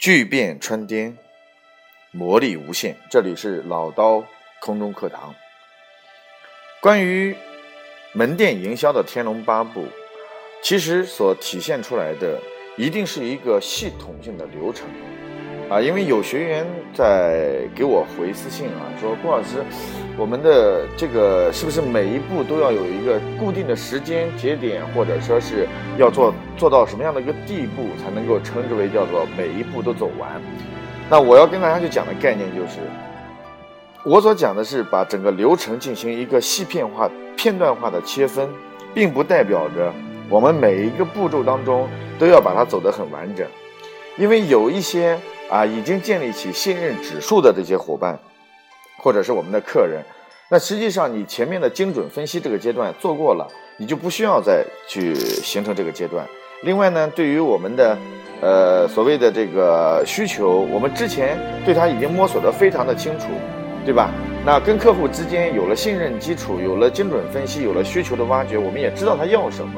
巨变穿天，魔力无限。这里是老刀空中课堂。关于门店营销的《天龙八部》，其实所体现出来的一定是一个系统性的流程。啊，因为有学员在给我回私信啊，说郭老师，我们的这个是不是每一步都要有一个固定的时间节点，或者说是要做做到什么样的一个地步，才能够称之为叫做每一步都走完？那我要跟大家去讲的概念就是，我所讲的是把整个流程进行一个细片化、片段化的切分，并不代表着我们每一个步骤当中都要把它走得很完整，因为有一些。啊，已经建立起信任指数的这些伙伴，或者是我们的客人，那实际上你前面的精准分析这个阶段做过了，你就不需要再去形成这个阶段。另外呢，对于我们的呃所谓的这个需求，我们之前对它已经摸索得非常的清楚，对吧？那跟客户之间有了信任基础，有了精准分析，有了需求的挖掘，我们也知道他要什么。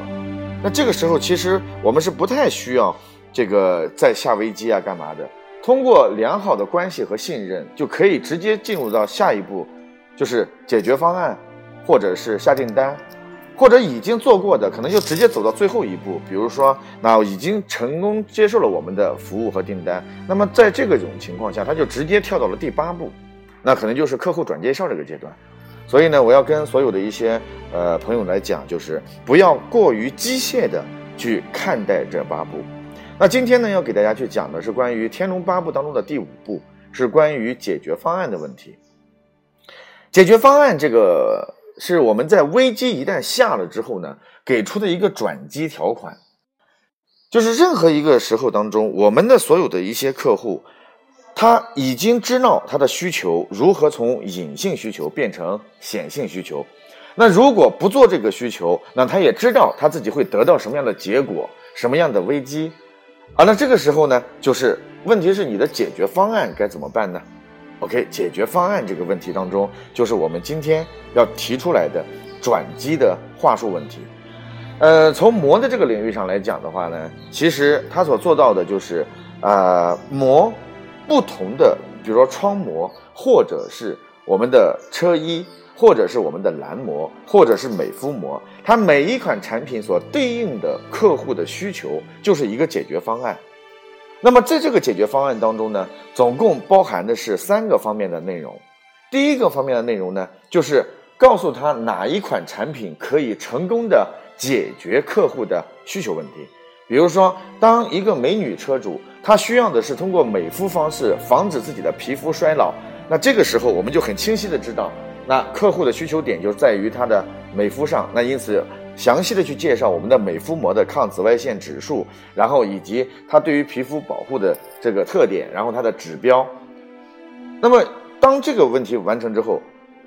那这个时候其实我们是不太需要这个再下危机啊，干嘛的？通过良好的关系和信任，就可以直接进入到下一步，就是解决方案，或者是下订单，或者已经做过的，可能就直接走到最后一步。比如说，那已经成功接受了我们的服务和订单，那么在这个种情况下，他就直接跳到了第八步，那可能就是客户转介绍这个阶段。所以呢，我要跟所有的一些呃朋友来讲，就是不要过于机械的去看待这八步。那今天呢，要给大家去讲的是关于《天龙八部》当中的第五部，是关于解决方案的问题。解决方案这个是我们在危机一旦下了之后呢，给出的一个转机条款，就是任何一个时候当中，我们的所有的一些客户，他已经知道他的需求如何从隐性需求变成显性需求。那如果不做这个需求，那他也知道他自己会得到什么样的结果，什么样的危机。啊，那这个时候呢，就是问题是你的解决方案该怎么办呢？OK，解决方案这个问题当中，就是我们今天要提出来的转机的话术问题。呃，从膜的这个领域上来讲的话呢，其实它所做到的就是，呃，膜不同的，比如说窗膜，或者是我们的车衣。或者是我们的蓝膜，或者是美肤膜，它每一款产品所对应的客户的需求就是一个解决方案。那么在这个解决方案当中呢，总共包含的是三个方面的内容。第一个方面的内容呢，就是告诉他哪一款产品可以成功的解决客户的需求问题。比如说，当一个美女车主她需要的是通过美肤方式防止自己的皮肤衰老，那这个时候我们就很清晰的知道。那客户的需求点就在于它的美肤上，那因此详细的去介绍我们的美肤膜的抗紫外线指数，然后以及它对于皮肤保护的这个特点，然后它的指标。那么当这个问题完成之后，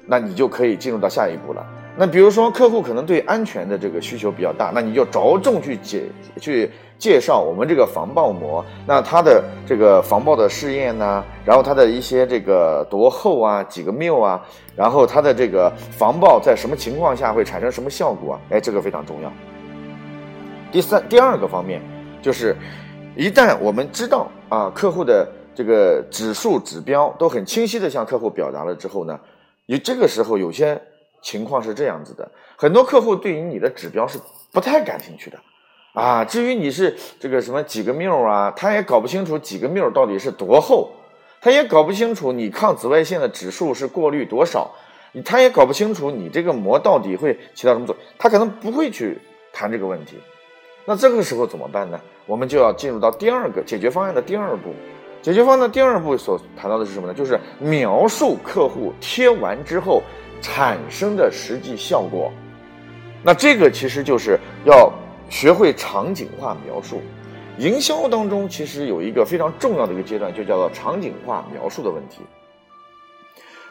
那你就可以进入到下一步了。那比如说客户可能对安全的这个需求比较大，那你就着重去解去。介绍我们这个防爆膜，那它的这个防爆的试验呢，然后它的一些这个多厚啊，几个缪啊，然后它的这个防爆在什么情况下会产生什么效果啊？哎，这个非常重要。第三、第二个方面就是，一旦我们知道啊，客户的这个指数指标都很清晰的向客户表达了之后呢，你这个时候有些情况是这样子的，很多客户对于你的指标是不太感兴趣的。啊，至于你是这个什么几个缪啊，他也搞不清楚几个缪到底是多厚，他也搞不清楚你抗紫外线的指数是过滤多少，他也搞不清楚你这个膜到底会起到什么作用，他可能不会去谈这个问题。那这个时候怎么办呢？我们就要进入到第二个解决方案的第二步。解决方案的第二步所谈到的是什么呢？就是描述客户贴完之后产生的实际效果。那这个其实就是要。学会场景化描述，营销当中其实有一个非常重要的一个阶段，就叫做场景化描述的问题。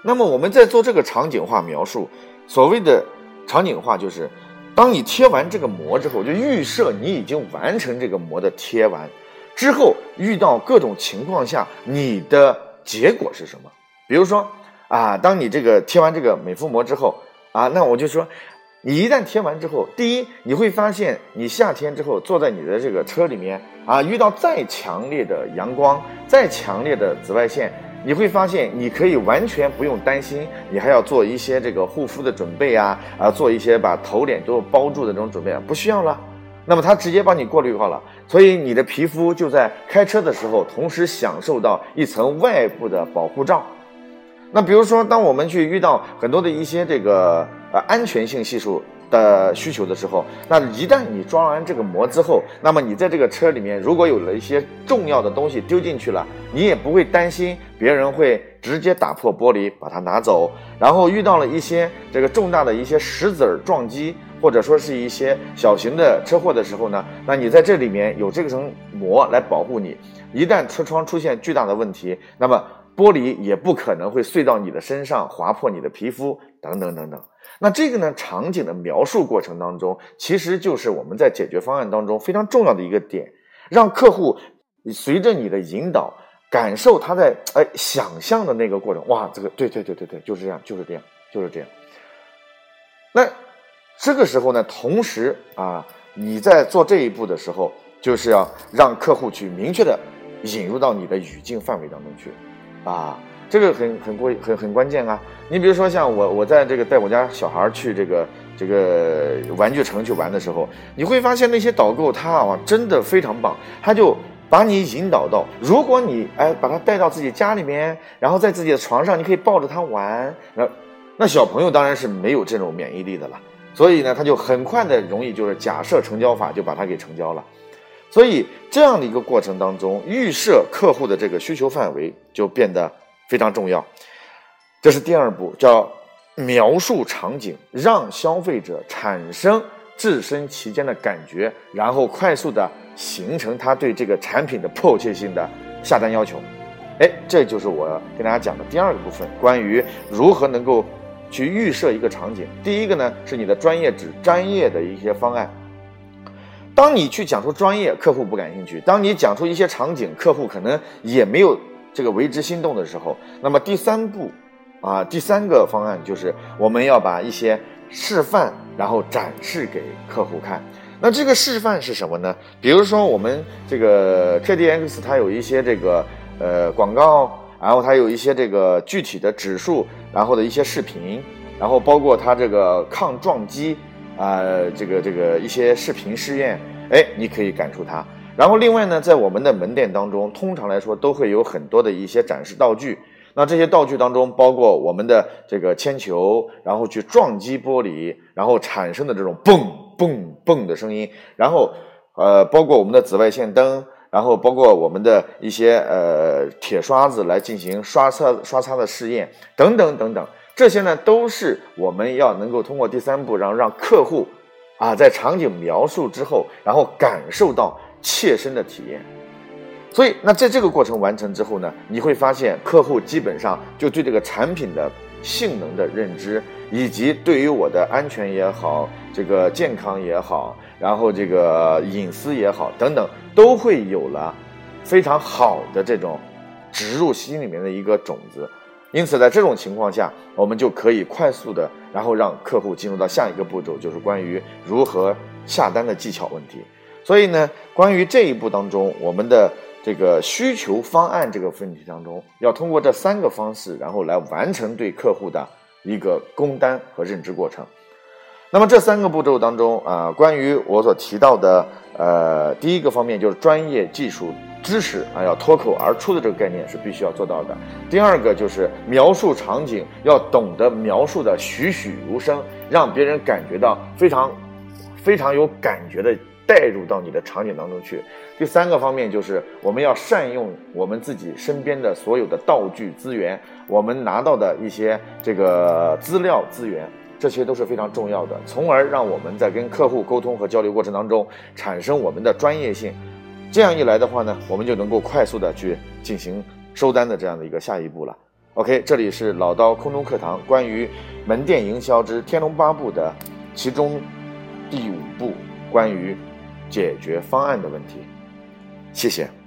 那么我们在做这个场景化描述，所谓的场景化就是，当你贴完这个膜之后，就预设你已经完成这个膜的贴完之后，遇到各种情况下你的结果是什么？比如说啊，当你这个贴完这个美肤膜之后啊，那我就说。你一旦贴完之后，第一，你会发现你夏天之后坐在你的这个车里面啊，遇到再强烈的阳光、再强烈的紫外线，你会发现你可以完全不用担心，你还要做一些这个护肤的准备啊，啊，做一些把头脸都包住的这种准备啊，不需要了。那么它直接帮你过滤好了，所以你的皮肤就在开车的时候，同时享受到一层外部的保护罩。那比如说，当我们去遇到很多的一些这个呃安全性系数的需求的时候，那一旦你装完这个膜之后，那么你在这个车里面如果有了一些重要的东西丢进去了，你也不会担心别人会直接打破玻璃把它拿走。然后遇到了一些这个重大的一些石子儿撞击，或者说是一些小型的车祸的时候呢，那你在这里面有这层膜来保护你，一旦车窗出现巨大的问题，那么。玻璃也不可能会碎到你的身上，划破你的皮肤，等等等等。那这个呢，场景的描述过程当中，其实就是我们在解决方案当中非常重要的一个点，让客户随着你的引导，感受他在哎想象的那个过程。哇，这个对对对对对，就是这样，就是这样，就是这样。那这个时候呢，同时啊，你在做这一步的时候，就是要让客户去明确的引入到你的语境范围当中去。啊，这个很很关很很关键啊！你比如说像我，我在这个带我家小孩去这个这个玩具城去玩的时候，你会发现那些导购他啊真的非常棒，他就把你引导到，如果你哎把他带到自己家里面，然后在自己的床上，你可以抱着他玩，那那小朋友当然是没有这种免疫力的了，所以呢他就很快的容易就是假设成交法就把他给成交了。所以这样的一个过程当中，预设客户的这个需求范围就变得非常重要。这是第二步，叫描述场景，让消费者产生置身其间的感觉，然后快速的形成他对这个产品的迫切性的下单要求。哎，这就是我跟大家讲的第二个部分，关于如何能够去预设一个场景。第一个呢，是你的专业指专业的一些方案。当你去讲出专业，客户不感兴趣；当你讲出一些场景，客户可能也没有这个为之心动的时候，那么第三步，啊，第三个方案就是我们要把一些示范，然后展示给客户看。那这个示范是什么呢？比如说我们这个 KDX 它有一些这个呃广告，然后它有一些这个具体的指数，然后的一些视频，然后包括它这个抗撞击。啊，这个这个一些视频试验，哎，你可以感受它。然后另外呢，在我们的门店当中，通常来说都会有很多的一些展示道具。那这些道具当中，包括我们的这个铅球，然后去撞击玻璃，然后产生的这种嘣嘣嘣的声音。然后，呃，包括我们的紫外线灯，然后包括我们的一些呃铁刷子来进行刷擦刷擦的试验，等等等等。这些呢，都是我们要能够通过第三步，然后让客户，啊，在场景描述之后，然后感受到切身的体验。所以，那在这个过程完成之后呢，你会发现客户基本上就对这个产品的性能的认知，以及对于我的安全也好，这个健康也好，然后这个隐私也好等等，都会有了非常好的这种植入心里面的一个种子。因此，在这种情况下，我们就可以快速的，然后让客户进入到下一个步骤，就是关于如何下单的技巧问题。所以呢，关于这一步当中，我们的这个需求方案这个问题当中，要通过这三个方式，然后来完成对客户的一个工单和认知过程。那么这三个步骤当中啊，关于我所提到的，呃，第一个方面就是专业技术。知识啊，要脱口而出的这个概念是必须要做到的。第二个就是描述场景，要懂得描述的栩栩如生，让别人感觉到非常、非常有感觉的带入到你的场景当中去。第三个方面就是我们要善用我们自己身边的所有的道具资源，我们拿到的一些这个资料资源，这些都是非常重要的，从而让我们在跟客户沟通和交流过程当中产生我们的专业性。这样一来的话呢，我们就能够快速的去进行收单的这样的一个下一步了。OK，这里是老刀空中课堂关于门店营销之天龙八部的其中第五步，关于解决方案的问题。谢谢。